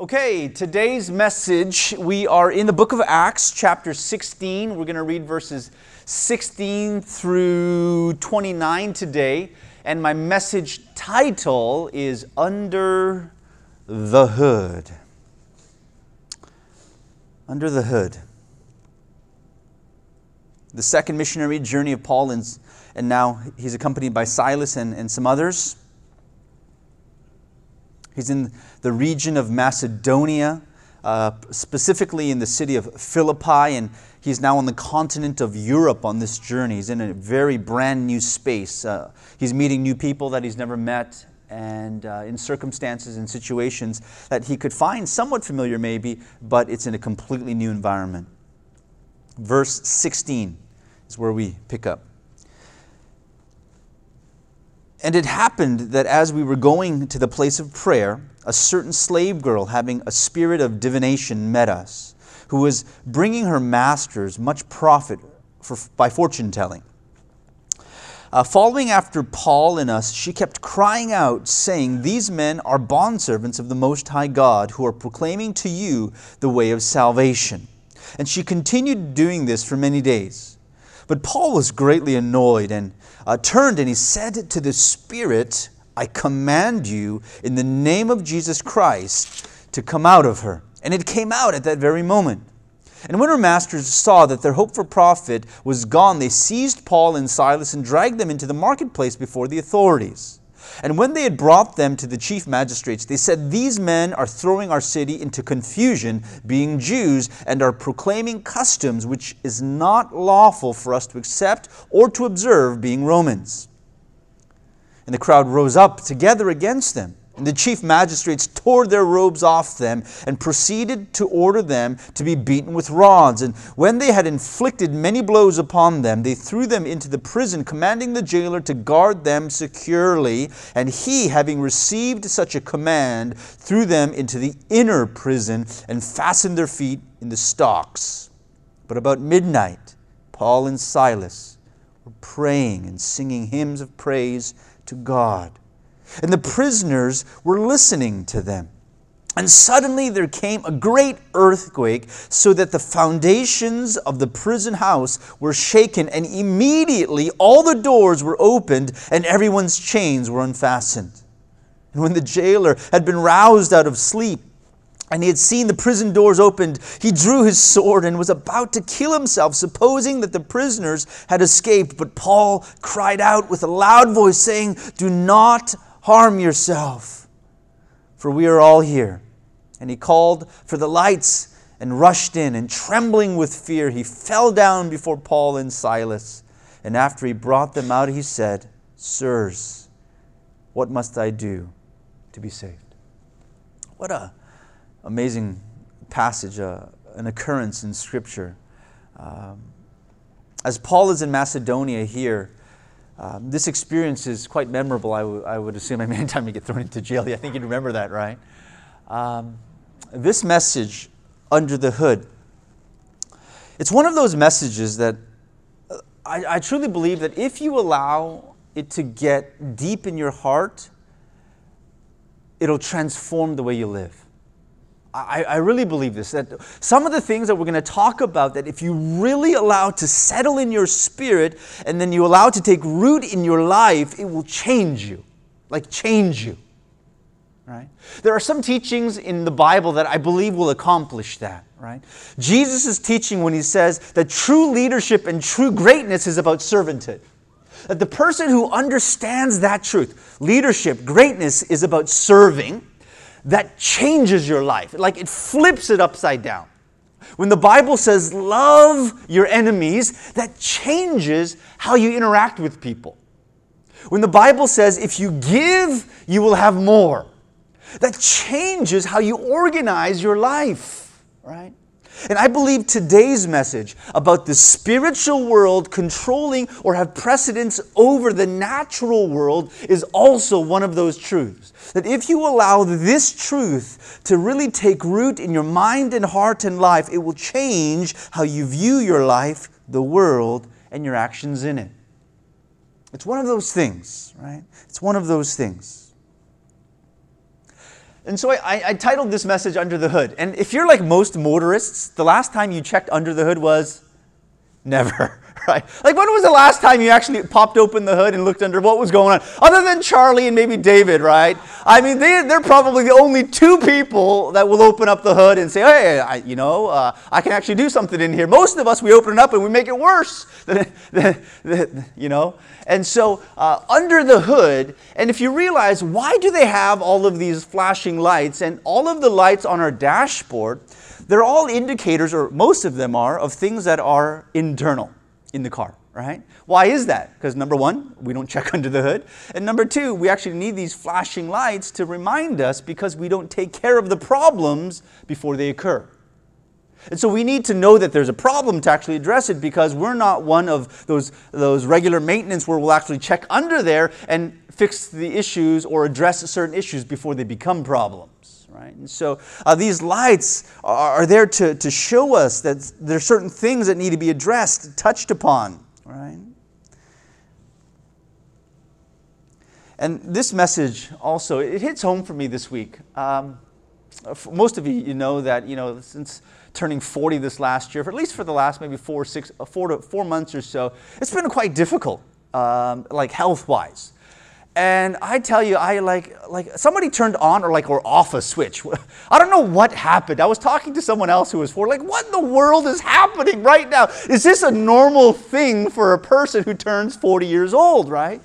Okay, today's message, we are in the book of Acts, chapter 16. We're going to read verses 16 through 29 today. And my message title is Under the Hood. Under the Hood. The second missionary journey of Paul, and, and now he's accompanied by Silas and, and some others. He's in the region of Macedonia, uh, specifically in the city of Philippi, and he's now on the continent of Europe on this journey. He's in a very brand new space. Uh, he's meeting new people that he's never met, and uh, in circumstances and situations that he could find somewhat familiar, maybe, but it's in a completely new environment. Verse 16 is where we pick up. And it happened that as we were going to the place of prayer, a certain slave girl having a spirit of divination met us, who was bringing her masters much profit for, by fortune telling. Uh, following after Paul and us, she kept crying out, saying, These men are bondservants of the Most High God, who are proclaiming to you the way of salvation. And she continued doing this for many days. But Paul was greatly annoyed and uh, turned and he said to the Spirit, I command you in the name of Jesus Christ to come out of her. And it came out at that very moment. And when her masters saw that their hope for profit was gone, they seized Paul and Silas and dragged them into the marketplace before the authorities. And when they had brought them to the chief magistrates, they said, These men are throwing our city into confusion, being Jews, and are proclaiming customs which is not lawful for us to accept or to observe, being Romans. And the crowd rose up together against them. And the chief magistrates tore their robes off them and proceeded to order them to be beaten with rods. And when they had inflicted many blows upon them, they threw them into the prison, commanding the jailer to guard them securely. And he, having received such a command, threw them into the inner prison and fastened their feet in the stocks. But about midnight, Paul and Silas were praying and singing hymns of praise to God and the prisoners were listening to them. And suddenly there came a great earthquake, so that the foundations of the prison house were shaken, and immediately all the doors were opened, and everyone's chains were unfastened. And when the jailer had been roused out of sleep, and he had seen the prison doors opened, he drew his sword and was about to kill himself, supposing that the prisoners had escaped. But Paul cried out with a loud voice, saying, Do not harm yourself, for we are all here. And he called for the lights and rushed in, and trembling with fear, he fell down before Paul and Silas. And after he brought them out, he said, Sirs, what must I do to be saved? What a amazing passage, uh, an occurrence in Scripture. Um, as Paul is in Macedonia here, um, this experience is quite memorable, I, w- I would assume. I mean, anytime you get thrown into jail, I think you'd remember that, right? Um, this message, Under the Hood, it's one of those messages that uh, I, I truly believe that if you allow it to get deep in your heart, it'll transform the way you live. I, I, really believe this that some of the things that we're going to talk about that if you really allow to settle in your spirit and then you allow it to take root in your life it will change you like change you right? There are some teachings in the bible that i believe will accomplish that right? Jesus is teaching when he says that true leadership and true greatness is about servanthood that the person who understands that truth leadership greatness is about serving that changes your life. Like it flips it upside down. When the Bible says love your enemies, that changes how you interact with people. When the Bible says if you give, you will have more, that changes how you organize your life, right? And I believe today's message about the spiritual world controlling or have precedence over the natural world is also one of those truths. That if you allow this truth to really take root in your mind and heart and life, it will change how you view your life, the world, and your actions in it. It's one of those things, right? It's one of those things. And so I, I, titled this message Under the Hood. And if you're like most motorists, the last time you checked under the hood was never, right? Like when was the last time you actually popped open the hood and looked under what was going on? Other than Charlie and maybe David, right? I mean, they, they're probably the only two people that will open up the hood and say, hey, I, you know, uh, I can actually do something in here. Most of us, we open it up and we make it worse, you know? And so, uh, under the hood, and if you realize, why do they have all of these flashing lights and all of the lights on our dashboard? They're all indicators, or most of them are, of things that are internal in the car, right? Why is that? Because number one, we don't check under the hood. And number two, we actually need these flashing lights to remind us because we don't take care of the problems before they occur. And so we need to know that there's a problem to actually address it because we're not one of those, those regular maintenance where we'll actually check under there and fix the issues or address certain issues before they become problems. Right? And so uh, these lights are, are there to, to show us that there are certain things that need to be addressed, touched upon. Right? And this message also, it hits home for me this week. Um, most of you, you know that, you know, since turning 40 this last year, for at least for the last maybe four, six, uh, four, to, four months or so, it's been quite difficult, um, like health-wise. And I tell you, I like like somebody turned on or like or off a switch. I don't know what happened. I was talking to someone else who was for like, what in the world is happening right now? Is this a normal thing for a person who turns 40 years old, right?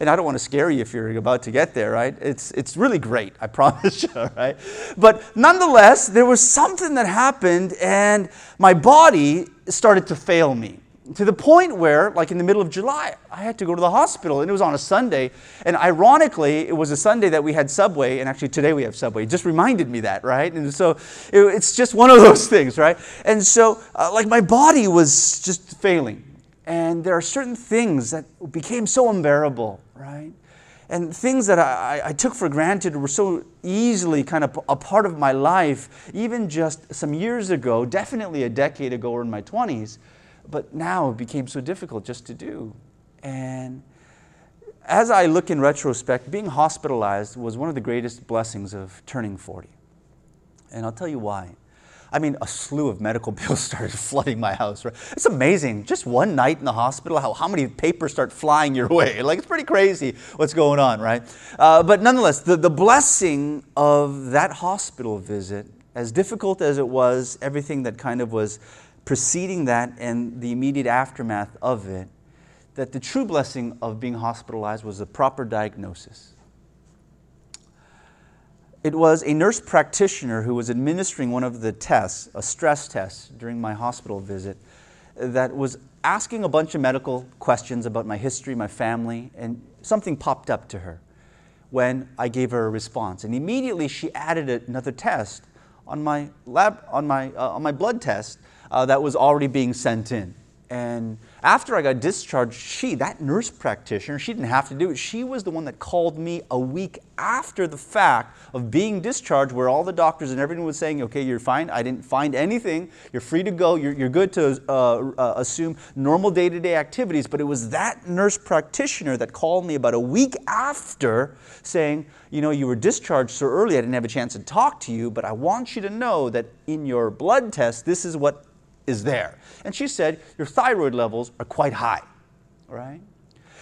and I don't want to scare you if you're about to get there, right? It's, it's really great, I promise you, right? But nonetheless, there was something that happened, and my body started to fail me to the point where, like in the middle of July, I had to go to the hospital, and it was on a Sunday. And ironically, it was a Sunday that we had Subway, and actually today we have Subway. It just reminded me that, right? And so it, it's just one of those things, right? And so, uh, like, my body was just failing. And there are certain things that became so unbearable, right? And things that I, I, took for granted were so easily kind of a part of my life, even just some years ago, definitely a decade ago or in my 20s, but now it became so difficult just to do. And as I look in retrospect, being hospitalized was one of the greatest blessings of turning 40. And I'll tell you why. I mean, a slew of medical bills started flooding my house. Right? It's amazing. Just one night in the hospital, how, how many papers start flying your way. Like, it's pretty crazy what's going on, right? Uh, but nonetheless, the, the blessing of that hospital visit, as difficult as it was, everything that kind of was preceding that and the immediate aftermath of it, that the true blessing of being hospitalized was a proper diagnosis. It was a nurse practitioner who was administering one of the tests, a stress test, during my hospital visit, that was asking a bunch of medical questions about my history, my family, and something popped up to her when I gave her a response. And immediately she added another test on my, lab, on my, uh, on my blood test uh, that was already being sent in. And after I got discharged, she, that nurse practitioner, she didn't have to do it. She was the one that called me a week after the fact of being discharged, where all the doctors and everyone was saying, okay, you're fine. I didn't find anything. You're free to go. You're, you're good to uh, uh, assume normal day to day activities. But it was that nurse practitioner that called me about a week after saying, you know, you were discharged so early, I didn't have a chance to talk to you, but I want you to know that in your blood test, this is what is there. And she said, Your thyroid levels are quite high, right?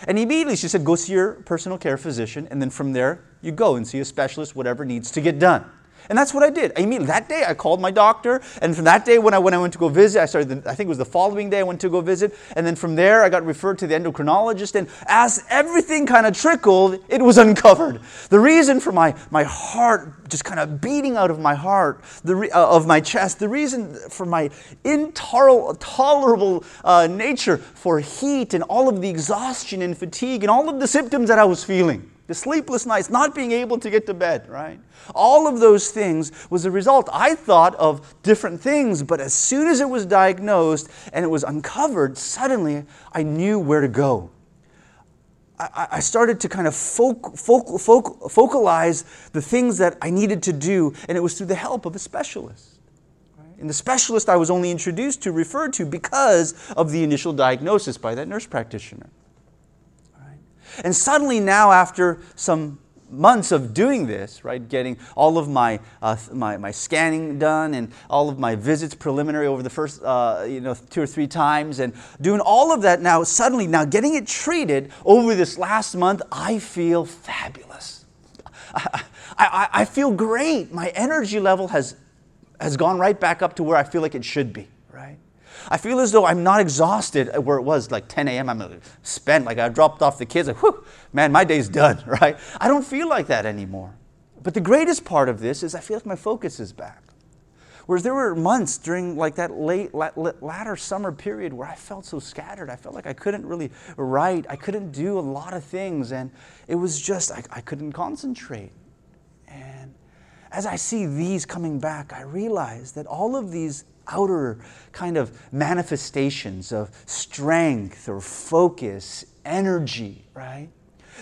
And immediately she said, Go see your personal care physician, and then from there, you go and see a specialist, whatever needs to get done. And that's what I did. I mean, that day I called my doctor, and from that day when I, when I went to go visit, I started, the, I think it was the following day I went to go visit, and then from there I got referred to the endocrinologist, and as everything kind of trickled, it was uncovered. The reason for my, my heart just kind of beating out of my heart, the re, uh, of my chest, the reason for my intolerable uh, nature for heat and all of the exhaustion and fatigue and all of the symptoms that I was feeling the sleepless nights, not being able to get to bed, right? All of those things was a result, I thought, of different things, but as soon as it was diagnosed and it was uncovered, suddenly I knew where to go. I, I started to kind of foc, foc, foc, focalize the things that I needed to do, and it was through the help of a specialist. And the specialist I was only introduced to, referred to, because of the initial diagnosis by that nurse practitioner. And suddenly, now, after some months of doing this, right, getting all of my, uh, my, my scanning done and all of my visits preliminary over the first uh, you know, two or three times, and doing all of that now, suddenly, now getting it treated over this last month, I feel fabulous. I, I, I feel great. My energy level has, has gone right back up to where I feel like it should be, right? I feel as though I'm not exhausted where it was like 10 a.m. I'm uh, spent, like I dropped off the kids, like, whew, man, my day's done, right? I don't feel like that anymore. But the greatest part of this is I feel like my focus is back. Whereas there were months during like that late, latter summer period where I felt so scattered. I felt like I couldn't really write. I couldn't do a lot of things. And it was just, I, I couldn't concentrate. And as I see these coming back, I realize that all of these outer kind of manifestations of strength or focus, energy, right?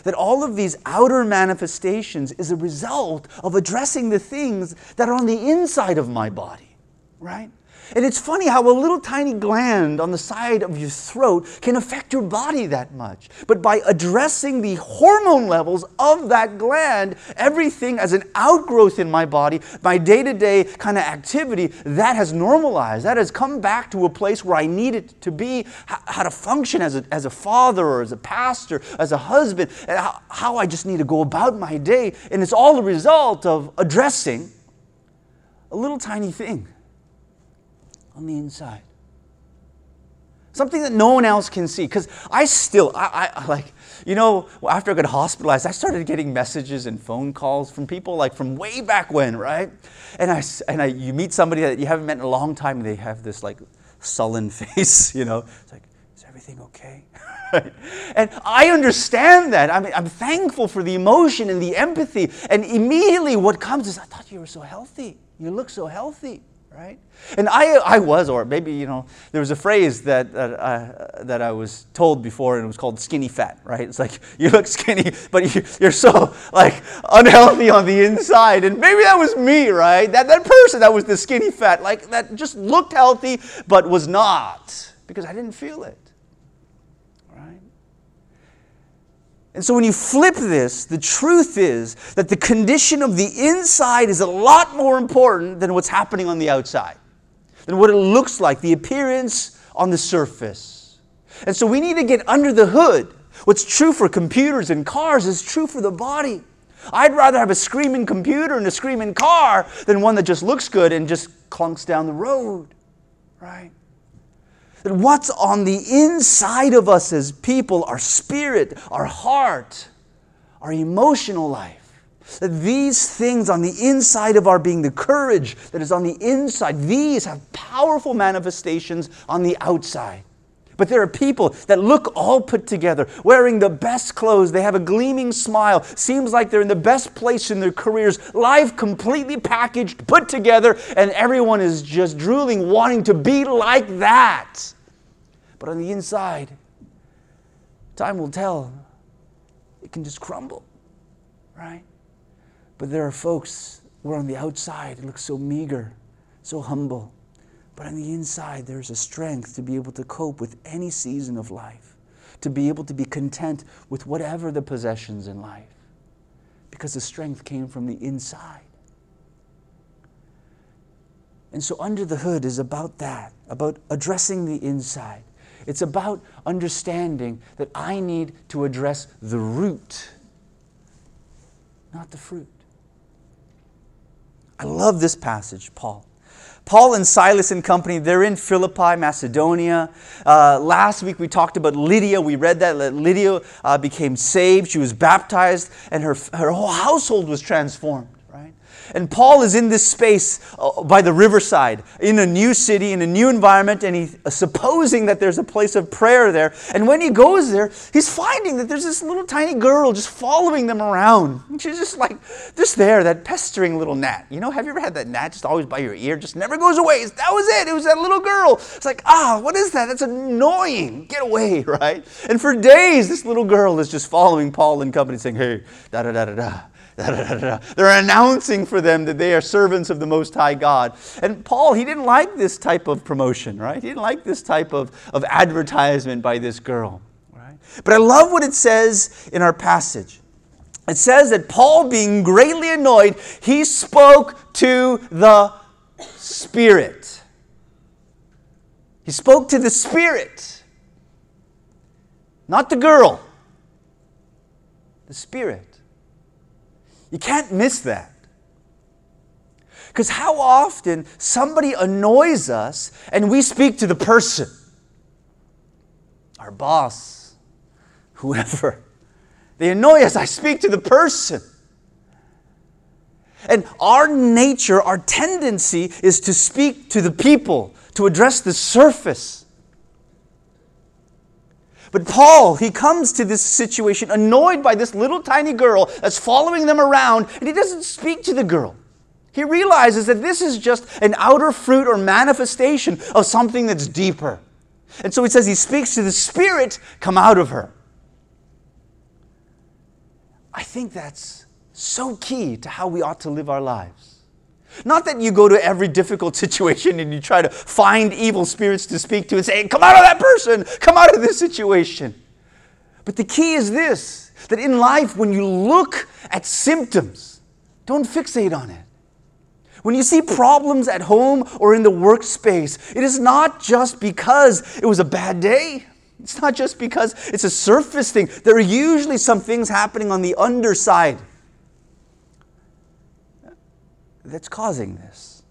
That all of these outer manifestations is a result of addressing the things that are on the inside of my body, right? And it's funny how a little tiny gland on the side of your throat can affect your body that much. But by addressing the hormone levels of that gland, everything as an outgrowth in my body, my day to day kind of activity, that has normalized. That has come back to a place where I need it to be, how to function as a, as a father or as a pastor, as a husband, how, how I just need to go about my day. And it's all a result of addressing a little tiny thing on the inside. Something that no one else can see. Because I still, I, I, like, you know, after I got hospitalized, I started getting messages and phone calls from people like from way back when, right? And I, and I, you meet somebody that you haven't met in a long time, and they have this like sullen face, you know. It's like, is everything okay? and I understand that. I mean, I'm thankful for the emotion and the empathy. And immediately what comes is, I thought you were so healthy. You look so healthy right? And I, I was, or maybe, you know, there was a phrase that, that, uh, that I was told before, and it was called skinny fat, right? It's like, you look skinny, but you, you're so, like, unhealthy on the inside. And maybe that was me, right? That, that person that was the skinny fat, like, that just looked healthy, but was not, because I didn't feel it. And so when you flip this, the truth is that the condition of the inside is a lot more important than what's happening on the outside, than what it looks like, the appearance on the surface. And so we need to get under the hood. What's true for computers and cars is true for the body. I'd rather have a screaming computer and a screaming car than one that just looks good and just clunks down the road, right? That what's on the inside of us as people, our spirit, our heart, our emotional life, that these things on the inside of our being, the courage that is on the inside, these have powerful manifestations on the outside. But there are people that look all put together, wearing the best clothes. They have a gleaming smile. Seems like they're in the best place in their careers. Life completely packaged, put together, and everyone is just drooling, wanting to be like that. But on the inside, time will tell. It can just crumble, right? But there are folks who are on the outside, it looks so meager, so humble. But on the inside, there's a strength to be able to cope with any season of life, to be able to be content with whatever the possessions in life, because the strength came from the inside. And so, under the hood is about that, about addressing the inside. It's about understanding that I need to address the root, not the fruit. I love this passage, Paul. Paul and Silas and company, they're in Philippi, Macedonia. Uh, last week we talked about Lydia. We read that, Lydia uh, became saved. She was baptized, and her, her whole household was transformed. And Paul is in this space uh, by the riverside, in a new city, in a new environment, and he's uh, supposing that there's a place of prayer there. And when he goes there, he's finding that there's this little tiny girl just following them around. She's just like, just there, that pestering little gnat. You know, have you ever had that gnat just always by your ear, just never goes away? That was it. It was that little girl. It's like, ah, what is that? That's annoying. Get away, right? And for days, this little girl is just following Paul and company saying, hey, da da da da da. They're announcing for them that they are servants of the Most High God. And Paul, he didn't like this type of promotion, right? He didn't like this type of, of advertisement by this girl, right? But I love what it says in our passage. it says that Paul, being greatly annoyed, he spoke to the Spirit. He spoke to the Spirit, not the girl, the Spirit. You can't miss that. Because how often somebody annoys us and we speak to the person, our boss, whoever. They annoy us. I speak to the person. And our nature, our tendency is to speak to the people, to address the surface. But Paul, he comes to this situation annoyed by this little tiny girl that's following them around, and he doesn't speak to the girl. He realizes that this is just an outer fruit or manifestation of something that's deeper. And so he says he speaks to the Spirit come out of her. I think that's so key to how we ought to live our lives. Not that you go to every difficult situation and you try to find evil spirits to speak to and say, Come out of that person, come out of this situation. But the key is this that in life, when you look at symptoms, don't fixate on it. When you see problems at home or in the workspace, it is not just because it was a bad day. It's not just because it's a surface thing. There are usually some things happening on the underside that's causing this.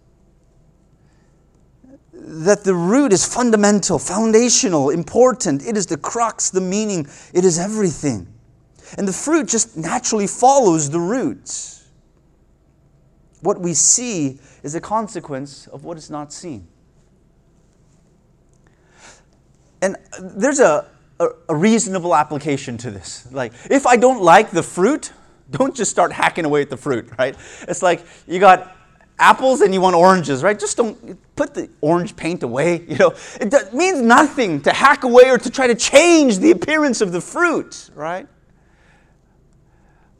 That the root is fundamental, foundational, important. It is the crux, the meaning, it is everything. And the fruit just naturally follows the roots. What we see is a consequence of what is not seen. And there's a, a, a, reasonable application to this. Like, if I don't like the fruit, don't just start hacking away at the fruit, right? It's like you got apples and you want oranges, right? Just don't put the orange paint away. You know, it means nothing to hack away or to try to change the appearance of the fruit, right?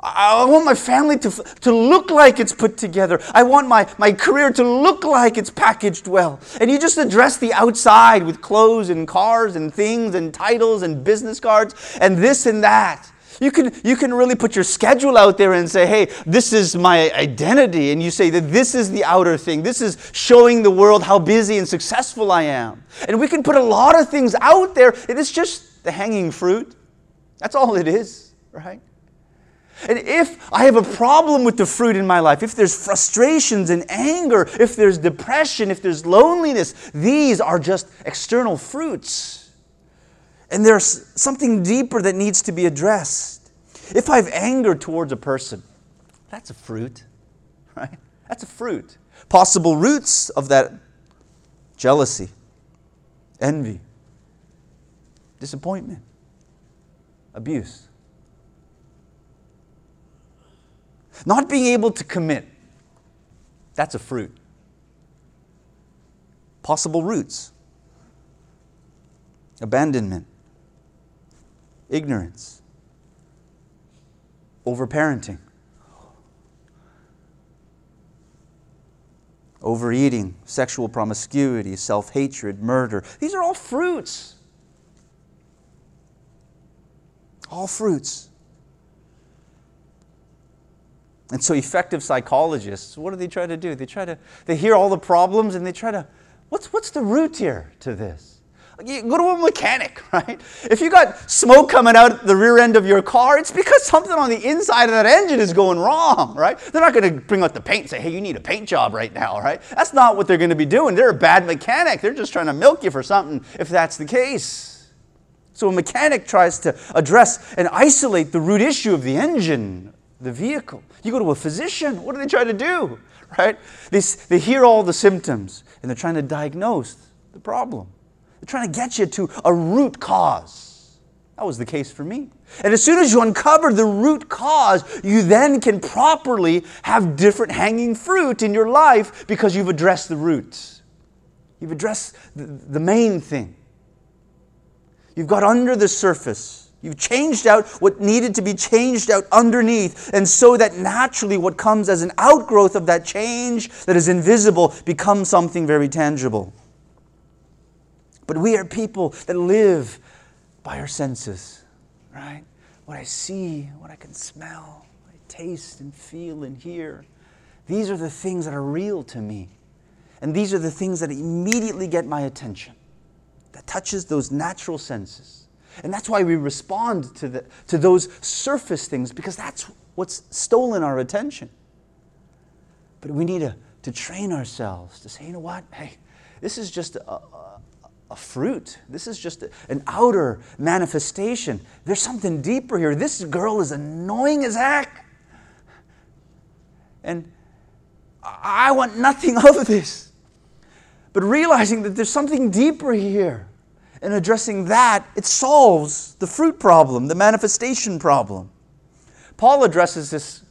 I want my family to, to look like it's put together. I want my, my career to look like it's packaged well. And you just address the outside with clothes and cars and things and titles and business cards and this and that. You can, you can really put your schedule out there and say, hey, this is my identity. And you say that this is the outer thing. This is showing the world how busy and successful I am. And we can put a lot of things out there. It is just the hanging fruit. That's all it is, right? And if I have a problem with the fruit in my life, if there's frustrations and anger, if there's depression, if there's loneliness, these are just external fruits. And there's something deeper that needs to be addressed. If I have anger towards a person, that's a fruit, right? That's a fruit. Possible roots of that jealousy, envy, disappointment, abuse. Not being able to commit, that's a fruit. Possible roots abandonment, ignorance, overparenting, overeating, sexual promiscuity, self hatred, murder. These are all fruits. All fruits. And so effective psychologists, what do they try to do? They try to, they hear all the problems and they try to, what's, what's the root here to this? Go to a mechanic, right? If you got smoke coming out the rear end of your car, it's because something on the inside of that engine is going wrong, right? They're not going to bring out the paint and say, hey, you need a paint job right now, right? That's not what they're going to be doing. They're a bad mechanic. They're just trying to milk you for something if that's the case. So a mechanic tries to address and isolate the root issue of the engine the vehicle. You go to a physician, what do they try to do? Right? They, they hear all the symptoms and they're trying to diagnose the problem. They're trying to get you to a root cause. That was the case for me. And as soon as you uncover the root cause, you then can properly have different hanging fruit in your life because you've addressed the roots. You've addressed the main thing. You've got under the surface You've changed out what needed to be changed out underneath. And so that naturally what comes as an outgrowth of that change that is invisible becomes something very tangible. But we are people that live by our senses, right? What I see, what I can smell, I taste and feel and hear. These are the things that are real to me. And these are the things that immediately get my attention, that touches those natural senses. And that's why we respond to, the, to those surface things, because that's what's stolen our attention. But we need to, to train ourselves to say, you know what? Hey, this is just a, a, a fruit. This is just an outer manifestation. There's something deeper here. This girl is annoying as heck. And I want nothing of this. But realizing that there's something deeper here and addressing that, it solves the fruit problem, the manifestation problem. Paul addresses this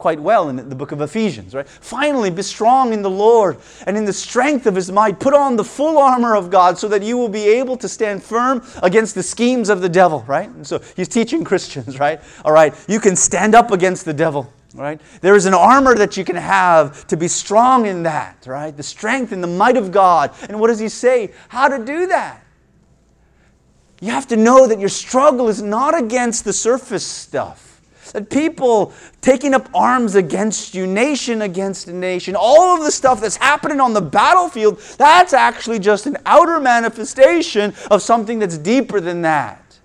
quite well in the book of Ephesians, right? Finally, be strong in the Lord and in the strength of his might. Put on the full armor of God so that you will be able to stand firm against the schemes of the devil, right? And so he's teaching Christians, right? All right, you can stand up against the devil. Right? There is an armor that you can have to be strong in that, right? The strength and the might of God. And what does he say? How to do that? You have to know that your struggle is not against the surface stuff. That people taking up arms against you, nation against nation, all of the stuff that's happening on the battlefield, that's actually just an outer manifestation of something that's deeper than that.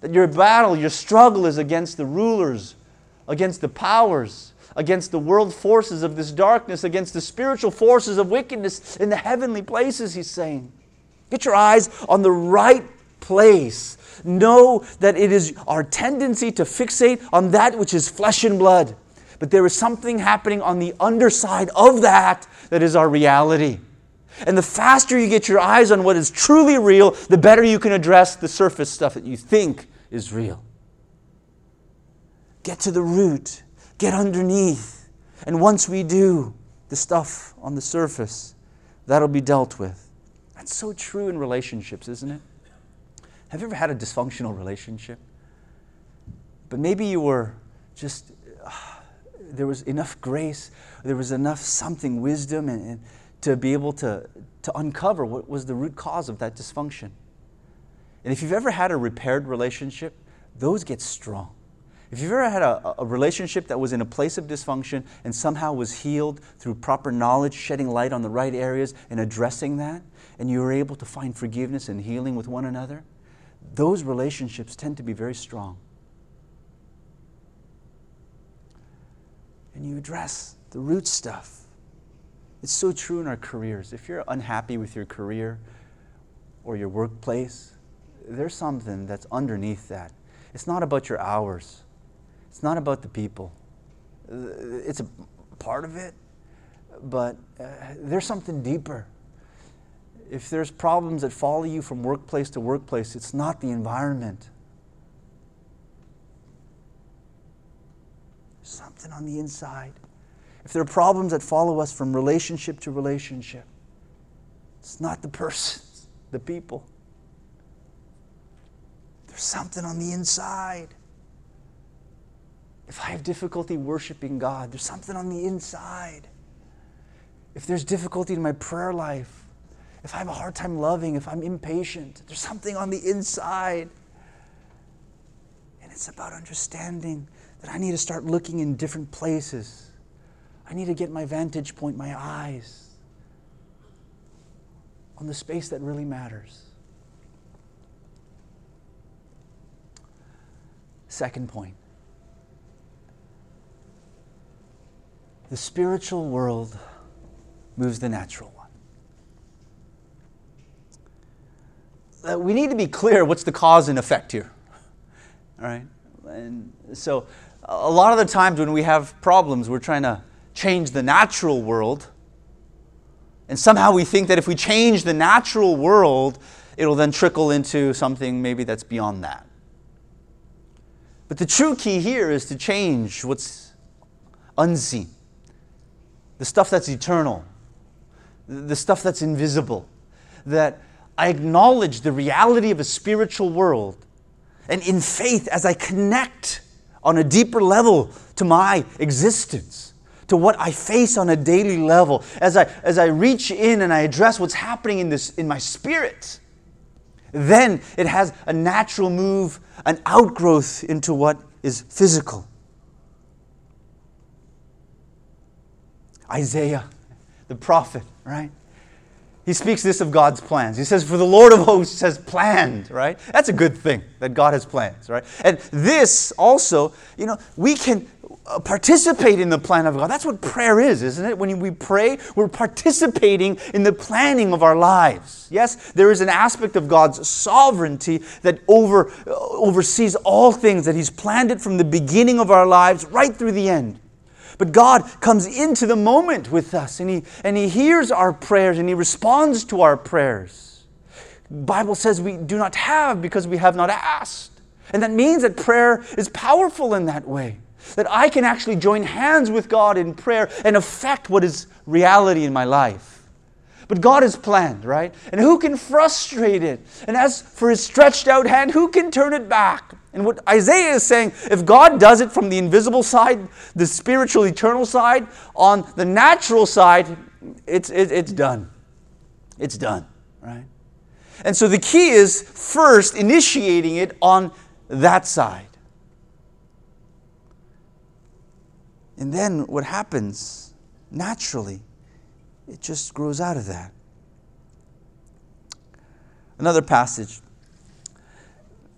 That your battle, your struggle is against the rulers, against the powers, against the world forces of this darkness, against the spiritual forces of wickedness in the heavenly places, he's saying. Get your eyes on the right place know that it is our tendency to fixate on that which is flesh and blood. But there is something happening on the underside of that that is our reality. And the faster you get your eyes on what is truly real, the better you can address the surface stuff that you think is real. Get to the root, get underneath. And once we do, the stuff on the surface, that'll be dealt with. That's so true in relationships, isn't it? Have you ever had a dysfunctional relationship? But maybe you were just, uh, there was enough grace, there was enough something, wisdom, and, and to be able to, to uncover what was the root cause of that dysfunction. And if you've ever had a repaired relationship, those get strong. If you've ever had a, a, relationship that was in a place of dysfunction and somehow was healed through proper knowledge, shedding light on the right areas and addressing that, and you were able to find forgiveness and healing with one another, those relationships tend to be very strong. And you address the root stuff. It's so true in our careers. If you're unhappy with your career or your workplace, there's something that's underneath that. It's not about your hours, it's not about the people. It's a part of it, but uh, there's something deeper if there's problems that follow you from workplace to workplace, it's not the environment. There's something on the inside. If there are problems that follow us from relationship to relationship, it's not the persons, the people. There's something on the inside. If I have difficulty worshiping God, there's something on the inside. If there's difficulty in my prayer life, if I have a hard time loving, if I'm impatient, there's something on the inside. And it's about understanding that I need to start looking in different places. I need to get my vantage point, my eyes on the space that really matters. Second point the spiritual world moves the natural uh, we need to be clear what's the cause and effect here. All right? And so, a lot of the times when we have problems, we're trying to change the natural world. And somehow we think that if we change the natural world, it'll then trickle into something maybe that's beyond that. But the true key here is to change what's unseen, the stuff that's eternal, the stuff that's invisible, that I acknowledge the reality of a spiritual world. And in faith, as I connect on a deeper level to my existence, to what I face on a daily level, as I, as I reach in and I address what's happening in, this, in my spirit, then it has a natural move, an outgrowth into what is physical. Isaiah, the prophet, right? He speaks this of God's plans. He says, For the Lord of hosts has planned, right? That's a good thing that God has plans, right? And this also, you know, we can uh, participate in the plan of God. That's what prayer is, isn't it? When we pray, we're participating in the planning of our lives. Yes, there is an aspect of God's sovereignty that over, uh, oversees all things, that He's planned it from the beginning of our lives right through the end. But God comes into the moment with us and He, and he hears our prayers and He responds to our prayers. Bible says we do not have because we have not asked. And that means that prayer is powerful in that way. That I can actually join hands with God in prayer and affect what is reality in my life. But God has planned, right? And who can frustrate it? And as for His stretched out hand, who can turn it back? And what Isaiah is saying, if God does it from the invisible side, the spiritual, eternal side, on the natural side, it's, it, it's done. It's done, right? And so the key is first initiating it on that side. And then what happens naturally, it just grows out of that. Another passage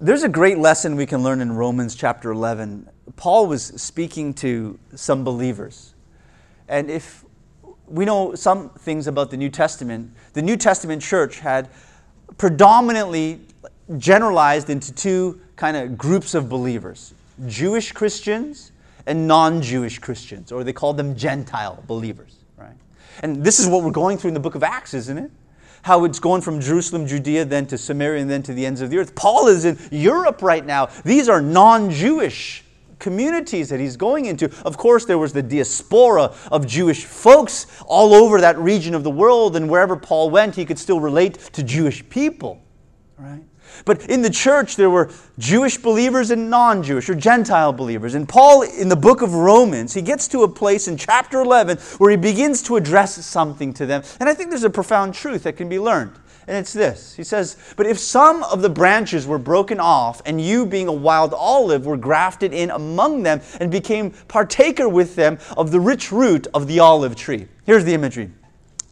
there's a great lesson we can learn in Romans chapter 11. Paul was speaking to some believers. And if we know some things about the New Testament, the New Testament church had predominantly generalized into two kind of groups of believers Jewish Christians and non Jewish Christians, or they called them Gentile believers. Right? And this is what we're going through in the book of Acts, isn't it? How it's going from Jerusalem, Judea, then to Samaria, and then to the ends of the earth. Paul is in Europe right now. These are non Jewish communities that he's going into. Of course, there was the diaspora of Jewish folks all over that region of the world, and wherever Paul went, he could still relate to Jewish people, right? But in the church, there were Jewish believers and non Jewish or Gentile believers. And Paul, in the book of Romans, he gets to a place in chapter 11 where he begins to address something to them. And I think there's a profound truth that can be learned. And it's this He says, But if some of the branches were broken off, and you, being a wild olive, were grafted in among them and became partaker with them of the rich root of the olive tree. Here's the imagery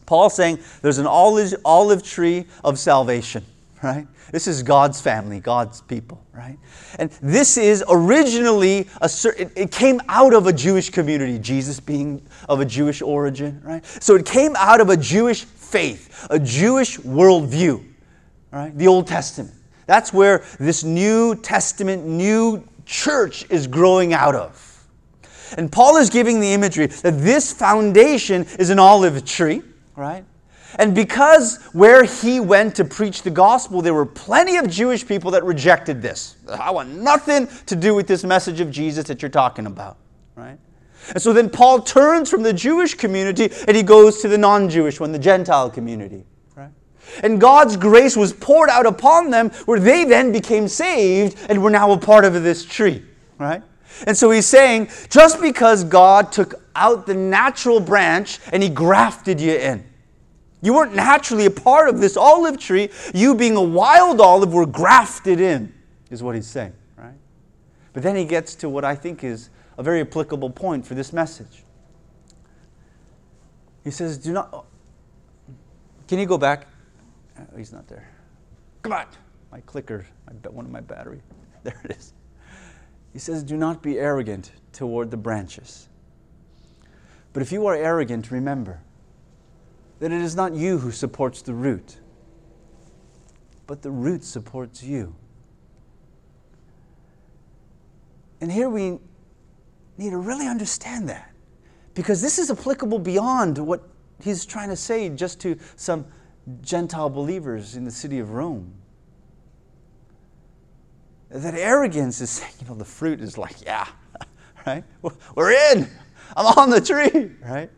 Paul saying there's an olive, olive tree of salvation, right? This is God's family, God's people, right? And this is originally a certain, it came out of a Jewish community, Jesus being of a Jewish origin, right? So it came out of a Jewish faith, a Jewish worldview, right? The Old Testament. That's where this New Testament, new church is growing out of. And Paul is giving the imagery that this foundation is an olive tree, right? And because where he went to preach the gospel, there were plenty of Jewish people that rejected this. I want nothing to do with this message of Jesus that you're talking about, right? And so then Paul turns from the Jewish community and he goes to the non Jewish one, the Gentile community. And God's grace was poured out upon them where they then became saved and were now a part of this tree. Right? And so he's saying just because God took out the natural branch and he grafted you in, you weren't naturally a part of this olive tree. You, being a wild olive, were grafted in, is what he's saying, right? But then he gets to what I think is a very applicable point for this message. He says, Do not. Can you go back? Oh, he's not there. Come on. My clicker, one of my battery. There it is. He says, Do not be arrogant toward the branches. But if you are arrogant, remember that it is not you who supports the root, but the root supports you. And here we need to really understand that because this is applicable beyond what he's trying to say just to some Gentile believers in the city of Rome. That arrogance is saying, you know, the fruit is like, yeah, right? We're in. I'm on the tree, right?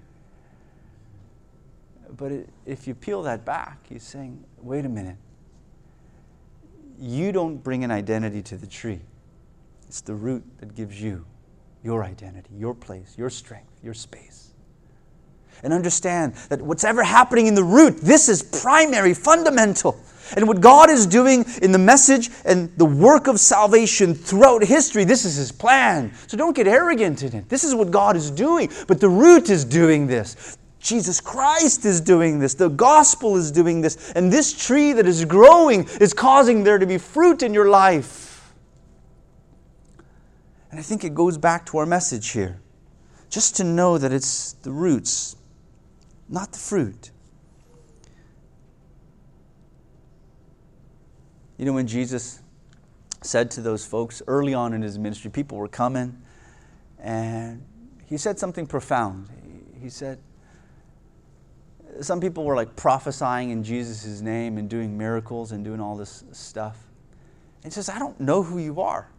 But it, if you peel that back, he's saying, wait a minute. You don't bring an identity to the tree, it's the root that gives you your identity, your place, your strength, your space. And understand that what's ever happening in the root, this is primary, fundamental. And what God is doing in the message and the work of salvation throughout history, this is His plan. So don't get arrogant in it. This is what God is doing. But the root is doing this. Jesus Christ is doing this. The gospel is doing this. And this tree that is growing is causing there to be fruit in your life. And I think it goes back to our message here. Just to know that it's the roots, not the fruit. You know, when Jesus said to those folks early on in his ministry, people were coming, and he said something profound. He said, some people were like prophesying in Jesus' name and doing miracles and doing all this stuff. And he says, I don't know who you are.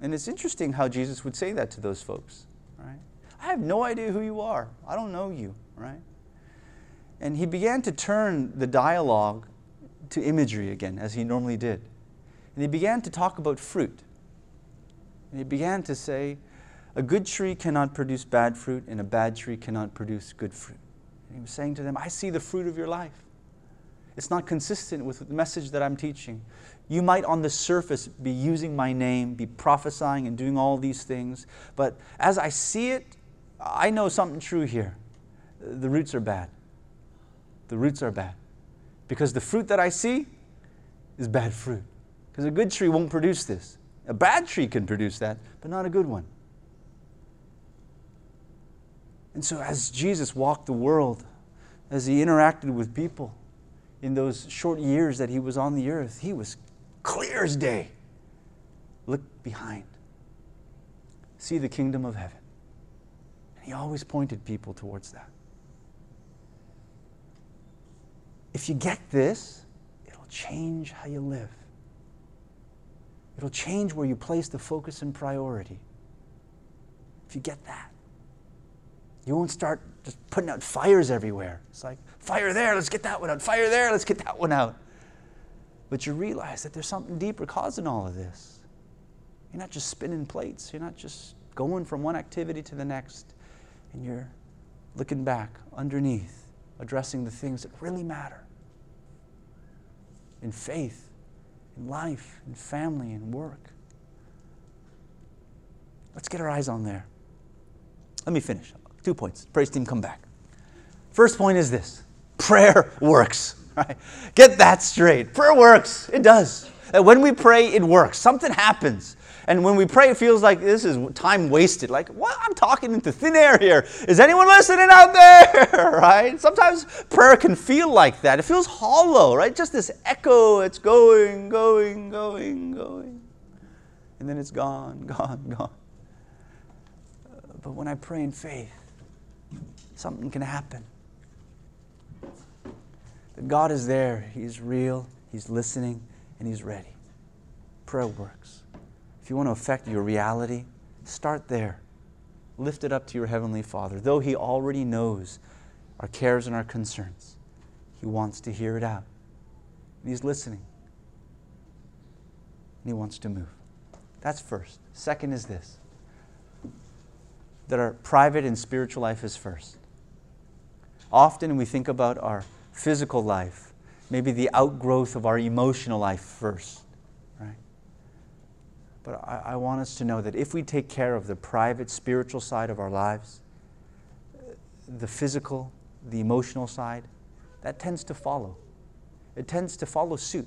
And it's interesting how Jesus would say that to those folks, right? I have no idea who you are. I don't know you, right? And he began to turn the dialogue to imagery again, as he normally did. And he began to talk about fruit. And he began to say, a good tree cannot produce bad fruit, and a bad tree cannot produce good fruit. He was saying to them, I see the fruit of your life. It's not consistent with the message that I'm teaching. You might, on the surface, be using my name, be prophesying and doing all these things, but as I see it, I know something true here. The roots are bad. The roots are bad. Because the fruit that I see is bad fruit. Because a good tree won't produce this. A bad tree can produce that, but not a good one. And so, as Jesus walked the world, as he interacted with people in those short years that he was on the earth, he was clear as day. Look behind, see the kingdom of heaven. And he always pointed people towards that. If you get this, it'll change how you live. It'll change where you place the focus and priority. If you get that, you won't start just putting out fires everywhere. It's like, fire there, let's get that one out. Fire there, let's get that one out. But you realize that there's something deeper causing all of this. You're not just spinning plates, you're not just going from one activity to the next, and you're looking back underneath, addressing the things that really matter in faith, in life, in family, in work. Let's get our eyes on there. Let me finish. Two points. Praise team, come back. First point is this prayer works. Right? Get that straight. Prayer works. It does. And when we pray, it works. Something happens. And when we pray, it feels like this is time wasted. Like, what? I'm talking into thin air here. Is anyone listening out there? right? Sometimes prayer can feel like that. It feels hollow, right? Just this echo. It's going, going, going, going. And then it's gone, gone, gone. But when I pray in faith, something can happen. That God is there, He's real, He's listening, and He's ready. Prayer works. If you want to affect your reality, start there. Lift it up to your Heavenly Father. Though He already knows our cares and our concerns, He wants to hear it out. And He's listening. And He wants to move. That's first. Second is this that our private and spiritual life is first. Often we think about our physical life, maybe the outgrowth of our emotional life first. Right? But I, I want us to know that if we take care of the private, spiritual side of our lives, the physical, the emotional side, that tends to follow. It tends to follow suit.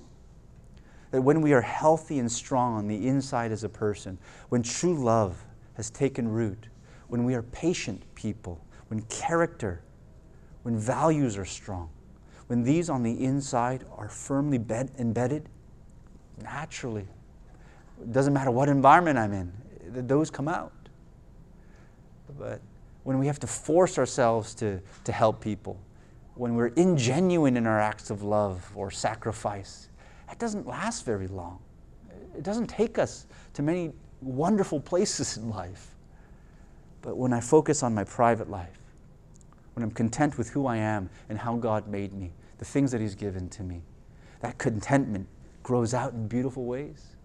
That when we are healthy and strong on the inside as a person, when true love has taken root, when we are patient people, when character, when values are strong, when these on the inside are firmly bed, embedded, naturally, it doesn't matter what environment I'm in, those come out. But when we have to force ourselves to, to help people, when we're ingenuine in our acts of love or sacrifice, that doesn't last very long. It doesn't take us to many wonderful places in life. But when I focus on my private life, when I'm content with who I am and how God made me, the things that He's given to me, that contentment grows out in beautiful ways.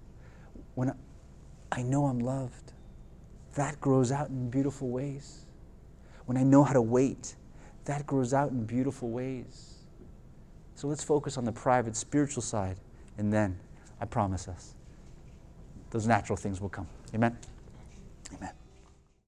When I know I'm loved, that grows out in beautiful ways. When I know how to wait, that grows out in beautiful ways. So let's focus on the private, spiritual side, and then I promise us, those natural things will come. Amen? Amen.